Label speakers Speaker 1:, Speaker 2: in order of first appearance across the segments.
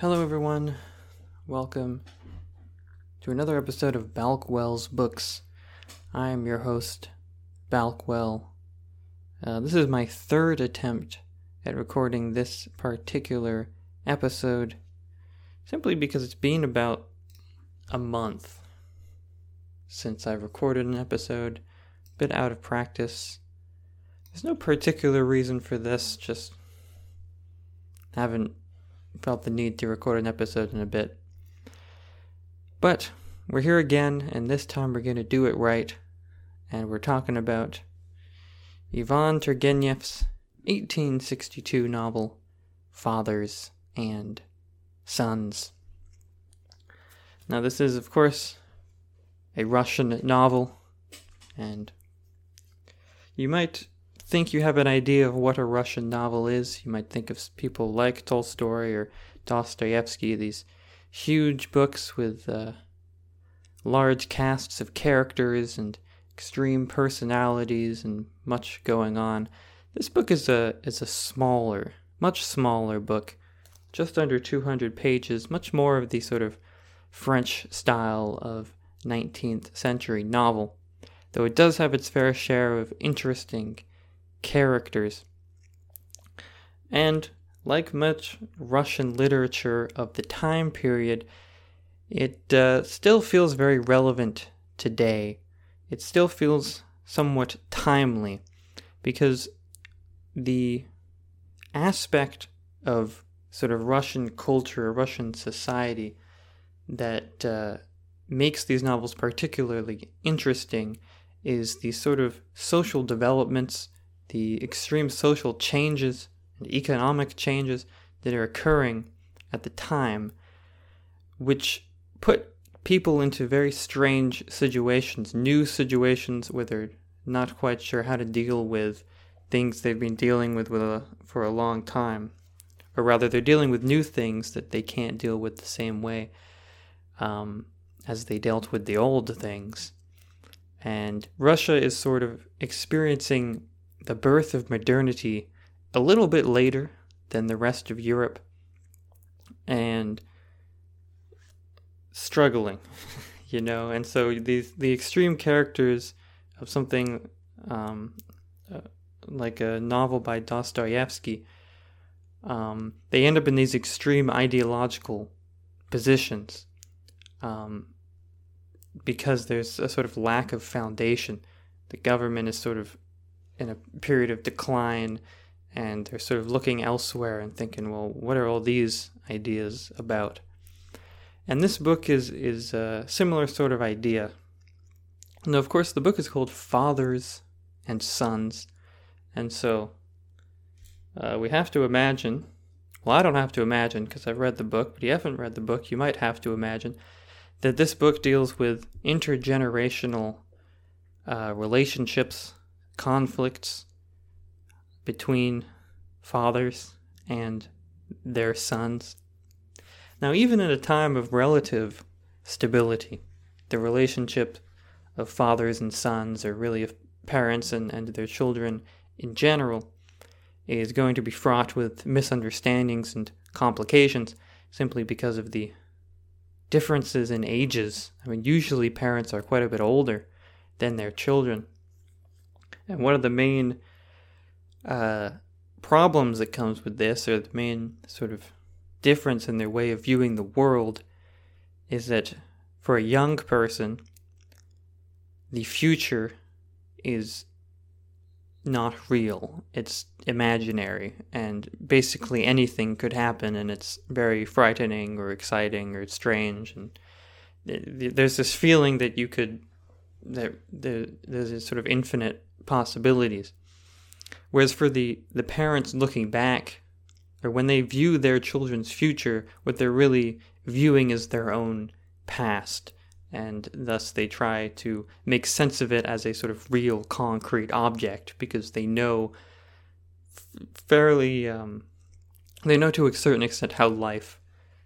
Speaker 1: Hello, everyone. Welcome to another episode of Balkwell's Books. I am your host, Balkwell. Uh, this is my third attempt at recording this particular episode, simply because it's been about a month since I've recorded an episode, a bit out of practice. There's no particular reason for this, just haven't felt the need to record an episode in a bit. But we're here again, and this time we're going to do it right. And we're talking about Ivan Turgenev's 1862 novel, Fathers and Sons. Now, this is, of course, a Russian novel, and you might think you have an idea of what a Russian novel is. You might think of people like Tolstoy or Dostoevsky, these huge books with uh, large casts of characters and extreme personalities and much going on. This book is a is a smaller, much smaller book, just under 200 pages, much more of the sort of French style of 19th century novel, though it does have its fair share of interesting characters. And like much Russian literature of the time period, it uh, still feels very relevant today. It still feels somewhat timely because the aspect of sort of Russian culture, Russian society that uh, makes these novels particularly interesting is the sort of social developments the extreme social changes and economic changes that are occurring at the time, which put people into very strange situations, new situations where they're not quite sure how to deal with things they've been dealing with, with a, for a long time. Or rather, they're dealing with new things that they can't deal with the same way um, as they dealt with the old things. And Russia is sort of experiencing the birth of modernity a little bit later than the rest of Europe and struggling, you know. And so these the extreme characters of something um, uh, like a novel by Dostoevsky, um, they end up in these extreme ideological positions um, because there's a sort of lack of foundation. The government is sort of in a period of decline and they're sort of looking elsewhere and thinking, well, what are all these ideas about? And this book is is a similar sort of idea. Now, of course, the book is called Fathers and Sons, and so uh, we have to imagine. Well, I don't have to imagine because I've read the book, but if you haven't read the book. You might have to imagine that this book deals with intergenerational uh, relationships conflicts between fathers and their sons. Now, even in a time of relative stability, the relationship of fathers and sons, or really of parents and, and their children in general, is going to be fraught with misunderstandings and complications simply because of the differences in ages. I mean, usually parents are quite a bit older than their children. And one of the main uh, problems that comes with this, or the main sort of difference in their way of viewing the world, is that for a young person, the future is not real. It's imaginary, and basically anything could happen, and it's very frightening or exciting or strange. And there's this feeling that you could that there's a sort of infinite possibilities. Whereas for the, the parents looking back, or when they view their children's future, what they're really viewing is their own past. And thus they try to make sense of it as a sort of real concrete object because they know fairly, um, they know to a certain extent how life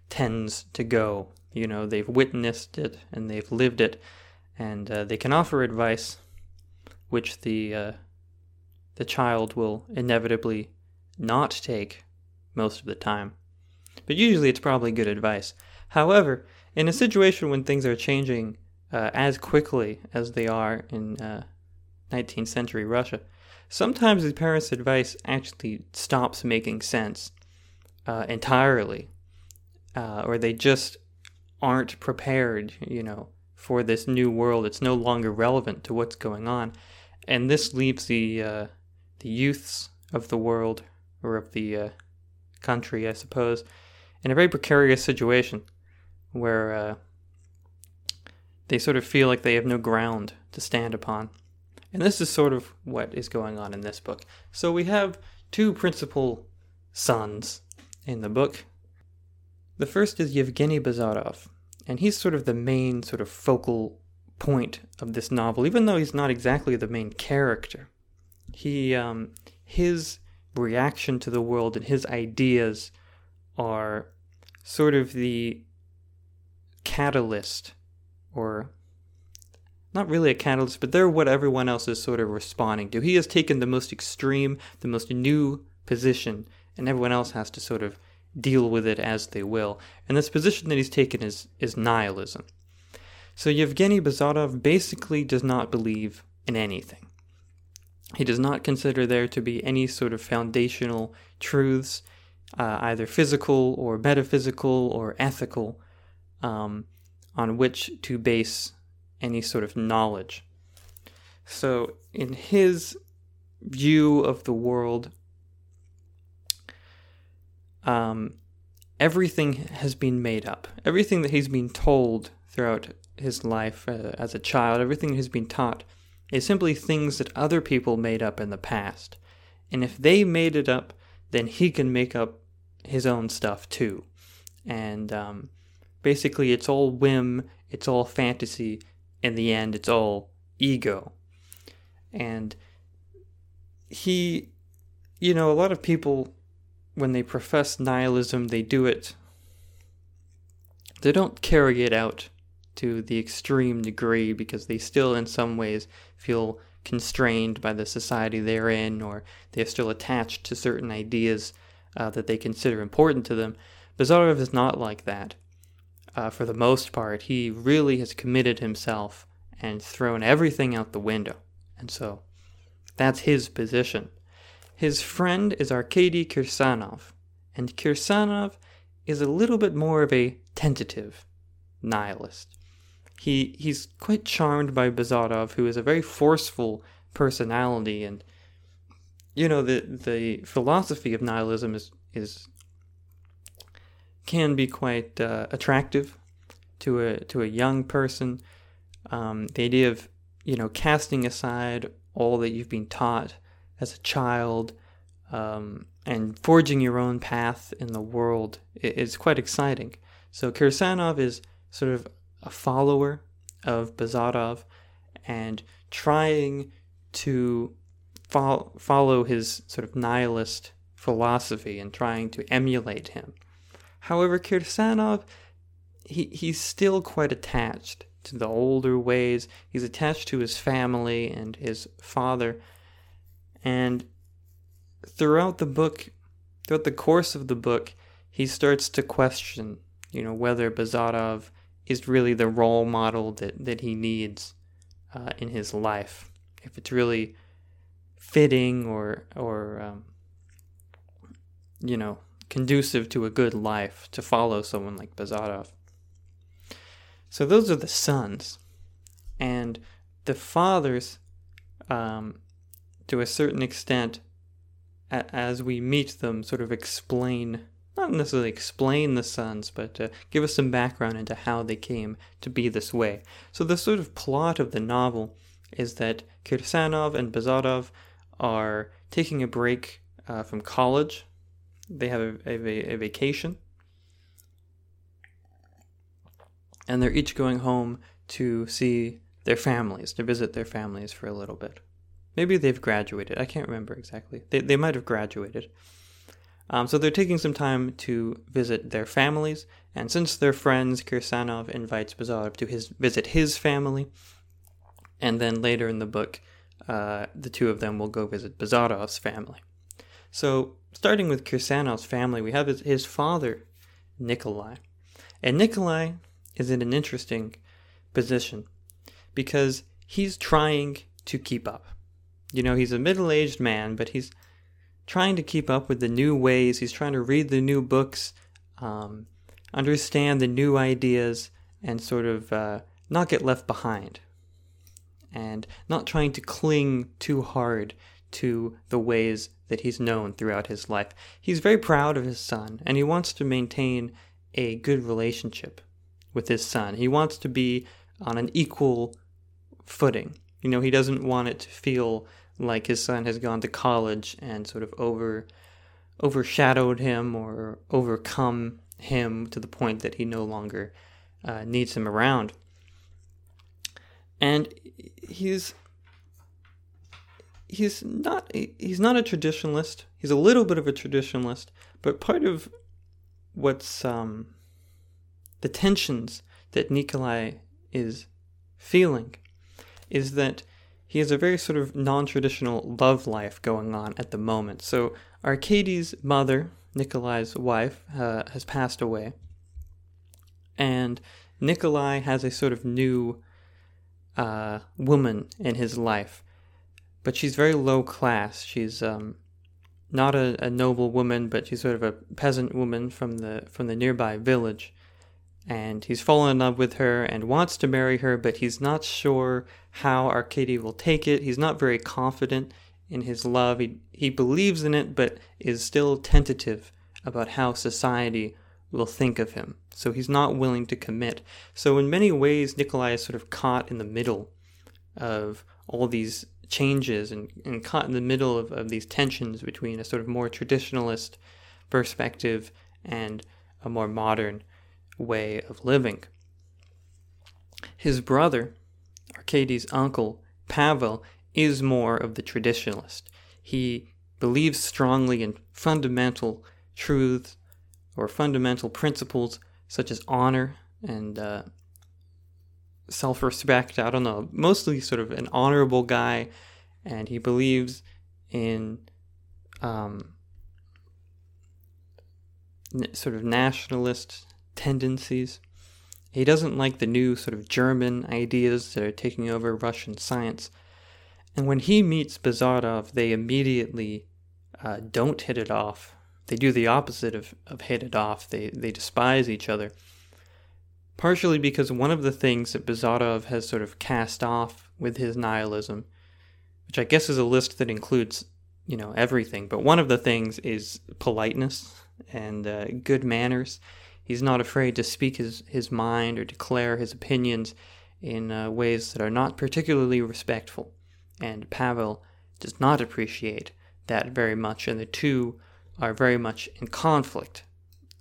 Speaker 1: tends to go. You know, they've witnessed it and they've lived it, and uh, they can offer advice which the uh, the child will inevitably not take most of the time. but usually it's probably good advice. However, in a situation when things are changing uh, as quickly as they are in uh, 19th century Russia, sometimes the parents' advice actually stops making sense uh, entirely, uh, or they just aren't prepared, you know, for this new world. It's no longer relevant to what's going on, and this leaves the uh, the youths of the world or of the uh, country, I suppose, in a very precarious situation where uh, they sort of feel like they have no ground to stand upon. And this is sort of what is going on in this book. So we have two principal sons in the book. The first is Yevgeny Bazarov, and he's sort of the main sort of focal point of this novel, even though he's not exactly the main character. He, um, his reaction to the world and his ideas are sort of the catalyst, or not really a catalyst, but they're what everyone else is sort of responding to. He has taken the most extreme, the most new position, and everyone else has to sort of deal with it as they will. And this position that he's taken is, is nihilism. So Yevgeny Bazarov basically does not believe in anything. He does not consider there to be any sort of foundational truths, uh, either physical or metaphysical or ethical, um, on which to base any sort of knowledge. So, in his view of the world, um, everything has been made up. Everything that he's been told throughout his life uh, as a child, everything he's been taught, is simply things that other people made up in the past. And if they made it up, then he can make up his own stuff too. And um, basically, it's all whim, it's all fantasy. In the end, it's all ego. And he, you know, a lot of people, when they profess nihilism, they do it, they don't carry it out to the extreme degree because they still, in some ways, feel constrained by the society they're in or they're still attached to certain ideas uh, that they consider important to them. Bazarov is not like that. Uh, for the most part, he really has committed himself and thrown everything out the window. And so that's his position. His friend is Arkady Kirsanov, and Kirsanov is a little bit more of a tentative nihilist. He he's quite charmed by Bazarov, who is a very forceful personality, and you know the the philosophy of nihilism is is can be quite uh, attractive to a to a young person. Um, the idea of you know casting aside all that you've been taught as a child um, and forging your own path in the world is quite exciting. So Kirsanov is sort of a follower of Bazarov and trying to fo- follow his sort of nihilist philosophy and trying to emulate him. However, Kirsanov, he, he's still quite attached to the older ways. He's attached to his family and his father. And throughout the book, throughout the course of the book, he starts to question, you know, whether Bazarov is really the role model that, that he needs uh, in his life. If it's really fitting or or um, you know conducive to a good life to follow someone like Bazarov. So those are the sons, and the fathers, um, to a certain extent, a- as we meet them, sort of explain not necessarily explain the sons, but uh, give us some background into how they came to be this way. So, the sort of plot of the novel is that Kirsanov and Bazarov are taking a break uh, from college. They have a, a, a vacation. And they're each going home to see their families, to visit their families for a little bit. Maybe they've graduated. I can't remember exactly. They, they might have graduated. Um, so they're taking some time to visit their families, and since they're friends, Kirsanov invites Bazarov to his visit his family, and then later in the book, uh, the two of them will go visit Bazarov's family. So starting with Kirsanov's family, we have his, his father, Nikolai. And Nikolai is in an interesting position because he's trying to keep up. You know, he's a middle aged man, but he's trying to keep up with the new ways. He's trying to read the new books, um, understand the new ideas, and sort of uh, not get left behind. And not trying to cling too hard to the ways that he's known throughout his life. He's very proud of his son, and he wants to maintain a good relationship with his son. He wants to be on an equal footing. You know, he doesn't want it to feel like his son has gone to college and sort of over overshadowed him or overcome him to the point that he no longer uh, needs him around. And he's he's not he's not a traditionalist. He's a little bit of a traditionalist, but part of what's um, the tensions that Nikolai is feeling is that he has a very sort of non-traditional love life going on at the moment. So Arkady's mother, Nikolai's wife, uh, has passed away, and Nikolai has a sort of new uh, woman in his life but she's very low class. She's um, not a, a noble woman, but she's sort of a peasant woman from the from the nearby village. And he's fallen in love with her and wants to marry her, but he's not sure how Arkady will take it. He's not very confident in his love. He he believes in it, but is still tentative about how society will think of him. So he's not willing to commit. So in many ways, Nikolai is sort of caught in the middle of all these changes and, and caught in the middle of, of these tensions between a sort of more traditionalist perspective and a more modern way of living. His brother, Arkady's uncle, Pavel, is more of the traditionalist. He believes strongly in fundamental truths or fundamental principles such as honor and uh, self respect. I don't know, mostly sort of an honorable guy, and he believes in um, sort of nationalist tendencies. He doesn't like the new sort of German ideas that are taking over Russian science. And when he meets Bazarov, they immediately uh, don't hit it off. They do the opposite of, of hit it off. They, they despise each other partially because one of the things that Bazarov has sort of cast off with his nihilism, which I guess is a list that includes, you know, everything, but one of the things is politeness and uh, good manners. He's not afraid to speak his, his mind or declare his opinions in uh, ways that are not particularly respectful. And Pavel does not appreciate that very much, and the two are very much in conflict,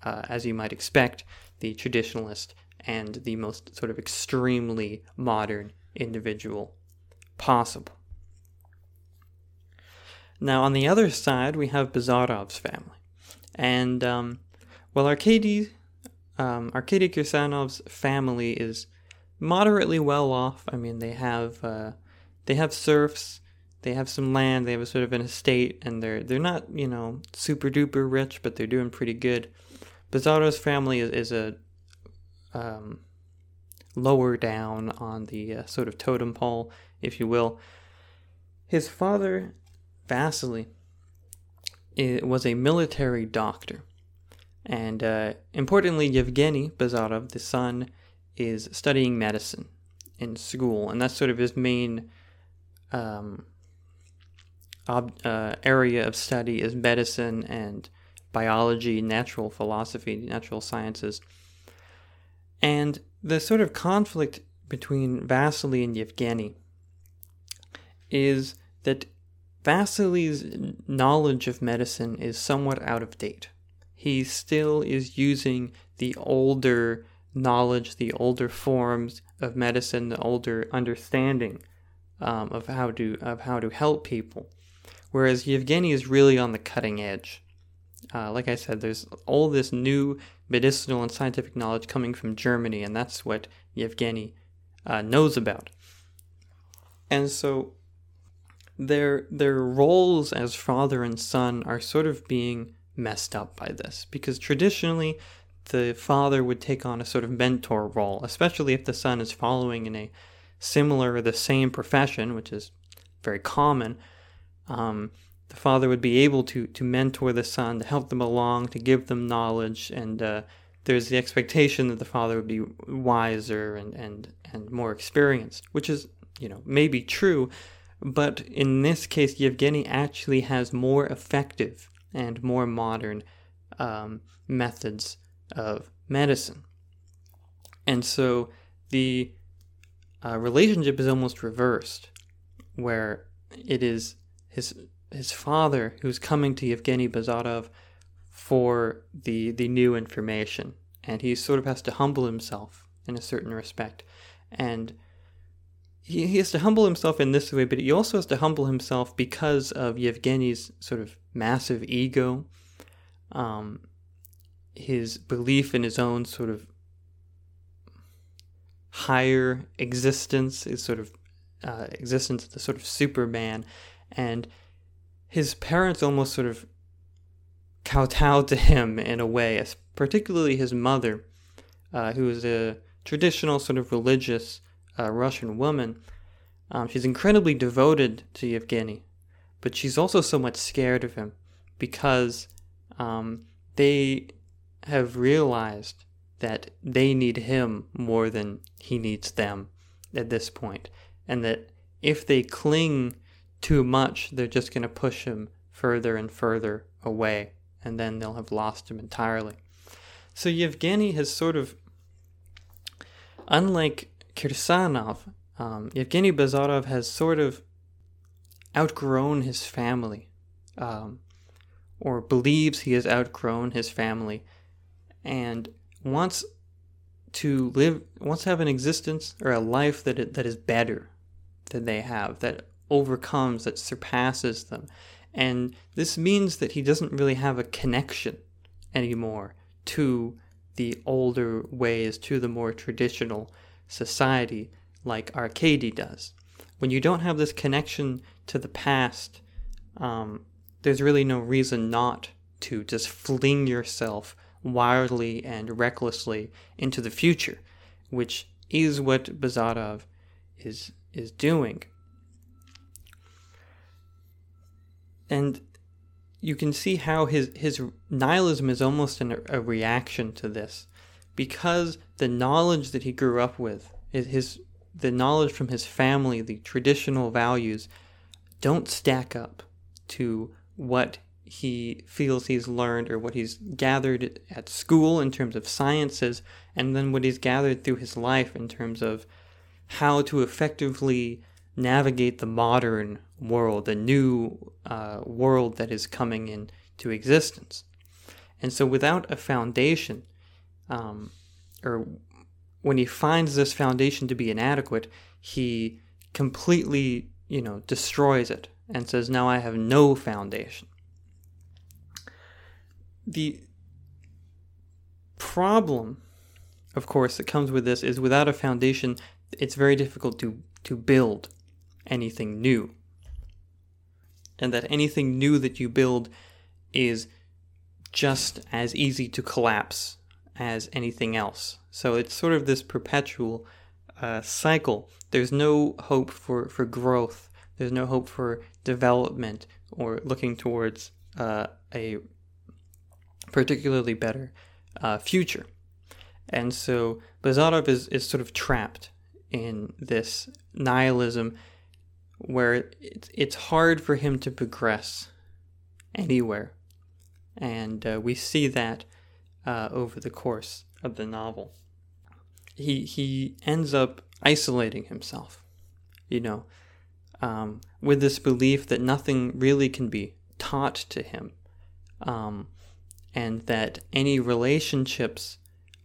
Speaker 1: uh, as you might expect. The traditionalist and the most sort of extremely modern individual possible. Now, on the other side, we have Bazarov's family. And um, well, Arkady, um, Arkady Kirsanov's family is moderately well off. I mean, they have uh, they have serfs, they have some land, they have a sort of an estate, and they're they're not you know super duper rich, but they're doing pretty good. Bazarov's family is, is a um, lower down on the uh, sort of totem pole, if you will. His father, Vasily, was a military doctor. And uh, importantly, Yevgeny Bazarov, the son, is studying medicine in school. And that's sort of his main um, ob- uh, area of study is medicine and biology, natural philosophy, natural sciences. And the sort of conflict between Vasily and Yevgeny is that Vasily's knowledge of medicine is somewhat out of date. He still is using the older knowledge, the older forms of medicine, the older understanding um, of how to of how to help people, whereas Yevgeny is really on the cutting edge. Uh, like I said, there's all this new medicinal and scientific knowledge coming from Germany, and that's what Yevgeny uh, knows about. And so their their roles as father and son are sort of being messed up by this because traditionally the father would take on a sort of mentor role, especially if the son is following in a similar or the same profession, which is very common. Um, the father would be able to to mentor the son, to help them along, to give them knowledge, and uh, there's the expectation that the father would be wiser and and and more experienced, which is you know maybe true, but in this case, Yevgeny actually has more effective and more modern um, methods of medicine, and so the uh, relationship is almost reversed, where it is his his father who's coming to Yevgeny Bazarov for the the new information, and he sort of has to humble himself in a certain respect, and he, he has to humble himself in this way, but he also has to humble himself because of Yevgeny's sort of massive ego, um, his belief in his own sort of higher existence, his sort of uh, existence, the sort of Superman, and his parents almost sort of kowtowed to him in a way, particularly his mother, uh, who is a traditional sort of religious uh, Russian woman. Um, she's incredibly devoted to Yevgeny, but she's also somewhat scared of him because um, they have realized that they need him more than he needs them at this point, and that if they cling too much, they're just going to push him further and further away, and then they'll have lost him entirely. So Yevgeny has sort of, unlike Kirsanov, um, Yevgeny Bazarov has sort of outgrown his family, um, or believes he has outgrown his family, and wants to live, wants to have an existence or a life that that is better than they have, that overcomes, that surpasses them. And this means that he doesn't really have a connection anymore to the older ways, to the more traditional society like Arkady does. When you don't have this connection to the past, um, there's really no reason not to just fling yourself wildly and recklessly into the future, which is what Bazarov is is doing. and you can see how his his nihilism is almost an, a reaction to this because the knowledge that he grew up with his the knowledge from his family the traditional values don't stack up to what he feels he's learned or what he's gathered at school in terms of sciences and then what he's gathered through his life in terms of how to effectively navigate the modern world, the new uh, world that is coming into existence. And so, without a foundation, um, or when he finds this foundation to be inadequate, he completely, you know, destroys it and says, "Now I have no foundation." The problem, of course, that comes with this is without a foundation, it's very difficult to to build anything new. And that anything new that you build is just as easy to collapse as anything else. So it's sort of this perpetual uh, cycle. There's no hope for, for growth, there's no hope for development or looking towards uh, a particularly better uh, future. And so Bazarov is, is sort of trapped in this nihilism where it's, it's hard for him to progress anywhere. And uh, we see that uh, over the course of the novel. He, he ends up isolating himself, you know, um, with this belief that nothing really can be taught to him, um, and that any relationships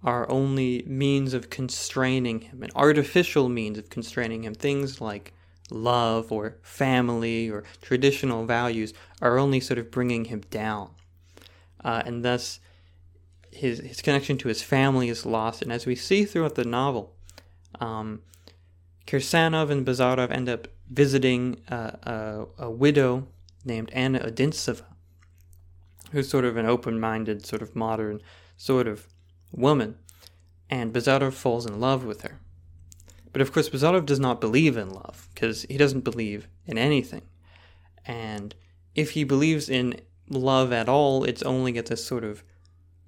Speaker 1: are only means of constraining him, an artificial means of constraining him. Things like love or family or traditional values are only sort of bringing him down. Uh, and thus, his, his connection to his family is lost. And as we see throughout the novel, um, Kirsanov and Bazarov end up visiting uh, a, a, widow named Anna Odintsova, who's sort of an open minded, sort of modern, sort of woman, and Bazarov falls in love with her. But of course, Bazarov does not believe in love because he doesn't believe in anything. And if he believes in love at all, it's only at this sort of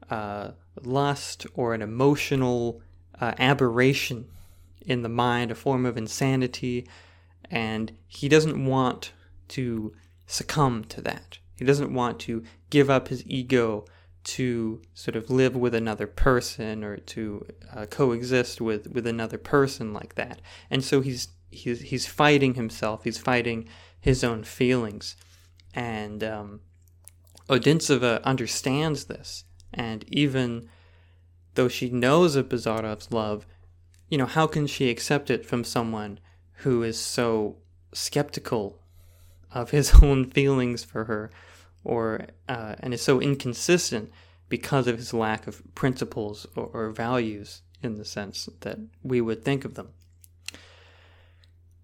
Speaker 1: uh, lust or an emotional uh, aberration in the mind, a form of insanity, and he doesn't want to succumb to that. He doesn't want to give up his ego to sort of live with another person or to uh, coexist with, with another person like that. And so he's he's he's fighting himself. He's fighting his own feelings, and um, Odintsova understands this. And even though she knows of Bazarov's love, you know, how can she accept it from someone who is so skeptical of his own feelings for her or uh, and is so inconsistent because of his lack of principles or, or values in the sense that we would think of them.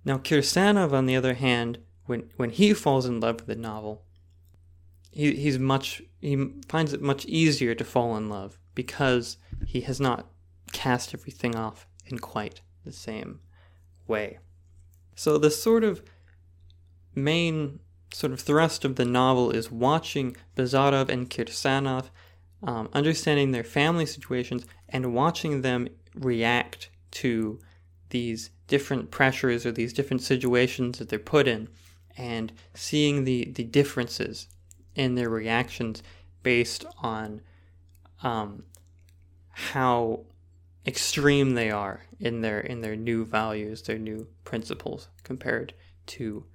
Speaker 1: Now, Kirsanov, on the other hand, when when he falls in love with the novel, he he's much he finds it much easier to fall in love because he has not cast everything off in quite the same way. So the sort of main sort of thrust of the novel is watching Bazarov and Kirsanov, um, understanding their family situations, and watching them react to these different pressures or these different situations that they're put in, and seeing the, the differences in their reactions based on um, how extreme they are in their in their new values, their new principles compared to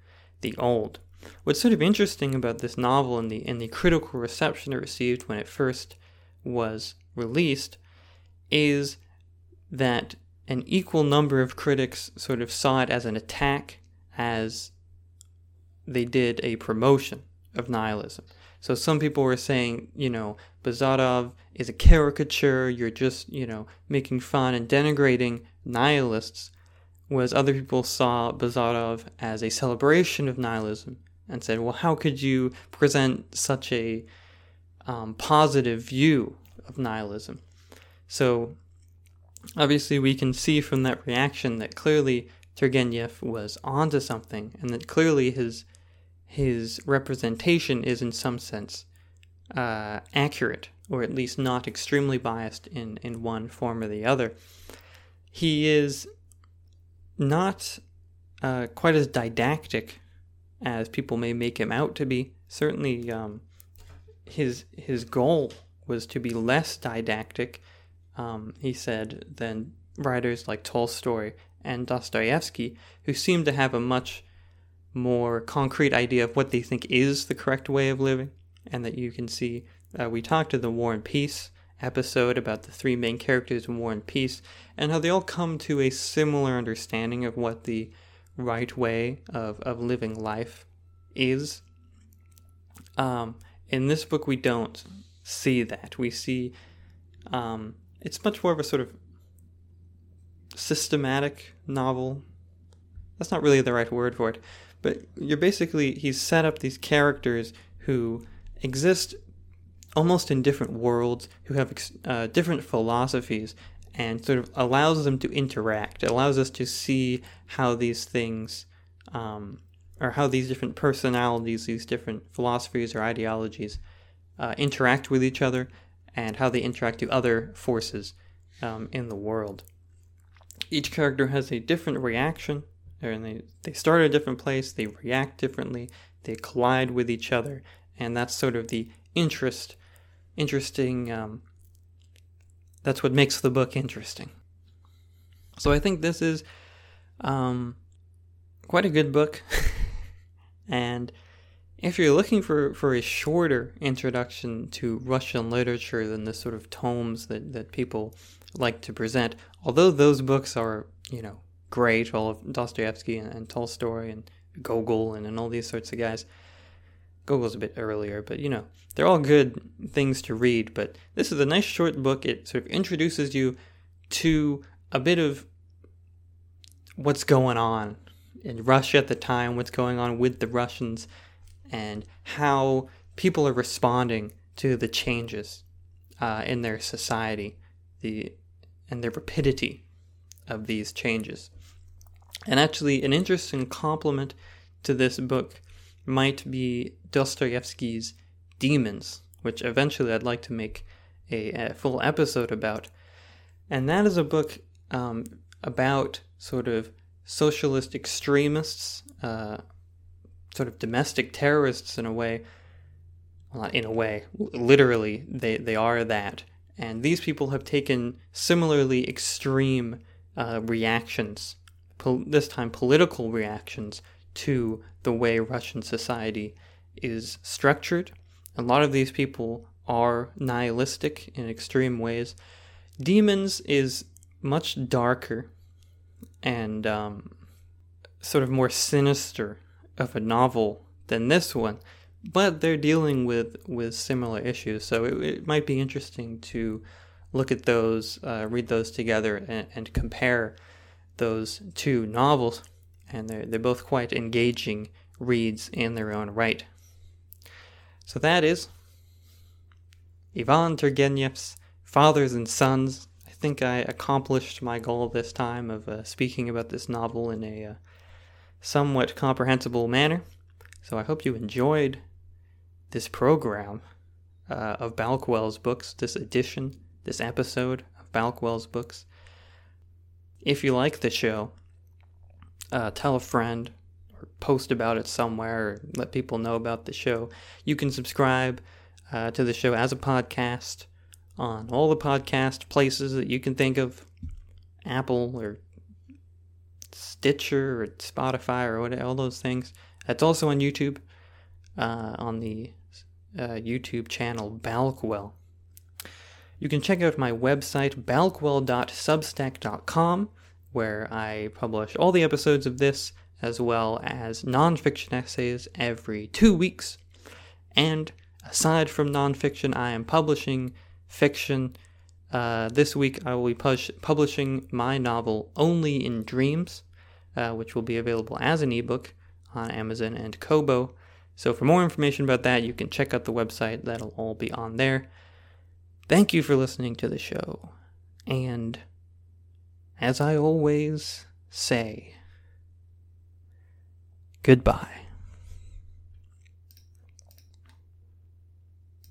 Speaker 1: the old. What's sort of interesting about this novel and the and the critical reception it received when it first was released is that an equal number of critics sort of saw it as an attack as they did a promotion of nihilism. So some people were saying, you know, Bazarov is a caricature, you're just, you know, making fun and denigrating nihilists, whereas other people saw Bazarov as a celebration of nihilism and said, well, how could you present such a um, positive view of nihilism? So obviously we can see from that reaction that clearly Turgenev was onto something and that clearly his his representation is in some sense uh, accurate, or at least not extremely biased in, in one form or the other. He is not uh, quite as didactic as people may make him out to be. Certainly, um, his his goal was to be less didactic. Um, he said than writers like Tolstoy and Dostoevsky, who seem to have a much more concrete idea of what they think is the correct way of living, and that you can see. Uh, we talked in the War and Peace episode about the three main characters in War and Peace, and how they all come to a similar understanding of what the right way of, of living life is. Um, in this book, we don't see that. We see um, it's much more of a sort of systematic novel. That's not really the right word for it, but you're basically, he's set up these characters who exist almost in different worlds, who have uh, different philosophies, and sort of allows them to interact. It allows us to see how these things, um, or how these different personalities, these different philosophies or ideologies, uh, interact with each other, and how they interact to other forces um, in the world. Each character has a different reaction and they, they start at a different place, they react differently, they collide with each other, and that's sort of the interest, interesting, um, that's what makes the book interesting. So I think this is um, quite a good book, and if you're looking for, for a shorter introduction to Russian literature than the sort of tomes that, that people like to present, although those books are, you know, great, all of Dostoevsky and, and Tolstoy and Gogol and, and all these sorts of guys. Gogol's a bit earlier, but you know, they're all good things to read. But this is a nice short book. It sort of introduces you to a bit of what's going on in Russia at the time, what's going on with the Russians, and how people are responding to the changes uh, in their society the and the rapidity of these changes. And actually, an interesting complement to this book might be Dostoevsky's Demons, which eventually I'd like to make a, a full episode about. And that is a book um, about sort of socialist extremists, uh, sort of domestic terrorists in a way. Well, not in a way, literally, they, they are that. And these people have taken similarly extreme uh, reactions, this time political reactions, to the way Russian society is structured. A lot of these people are nihilistic in extreme ways. Demons is much darker and um, sort of more sinister of a novel than this one, but they're dealing with with similar issues. So it, it might be interesting to look at those, uh, read those together, and, and, compare those two novels. And they're they're both quite engaging reads in their own right. So that is Ivan Turgenev's Fathers and Sons. I think I accomplished my goal this time of uh, speaking about this novel in a uh, somewhat comprehensible manner. So I hope you enjoyed this program uh, of Balkwell's books, this edition, this episode of Balkwell's books. If you like the show, uh, tell a friend or post about it somewhere or let people know about the show. You can subscribe uh, to the show as a podcast on all the podcast places that you can think of Apple or Stitcher or Spotify or all those things. It's also on YouTube, uh, on the uh, YouTube channel Balkwell. You can check out my website, balkwell.substack.com, where I publish all the episodes of this as well as nonfiction essays every two weeks. And aside from nonfiction, I am publishing fiction. Uh, this week, I will be push- publishing my novel Only in Dreams, uh, which will be available as an ebook on Amazon and Kobo. So, for more information about that, you can check out the website. That'll all be on there. Thank you for listening to the show. And as I always say, goodbye.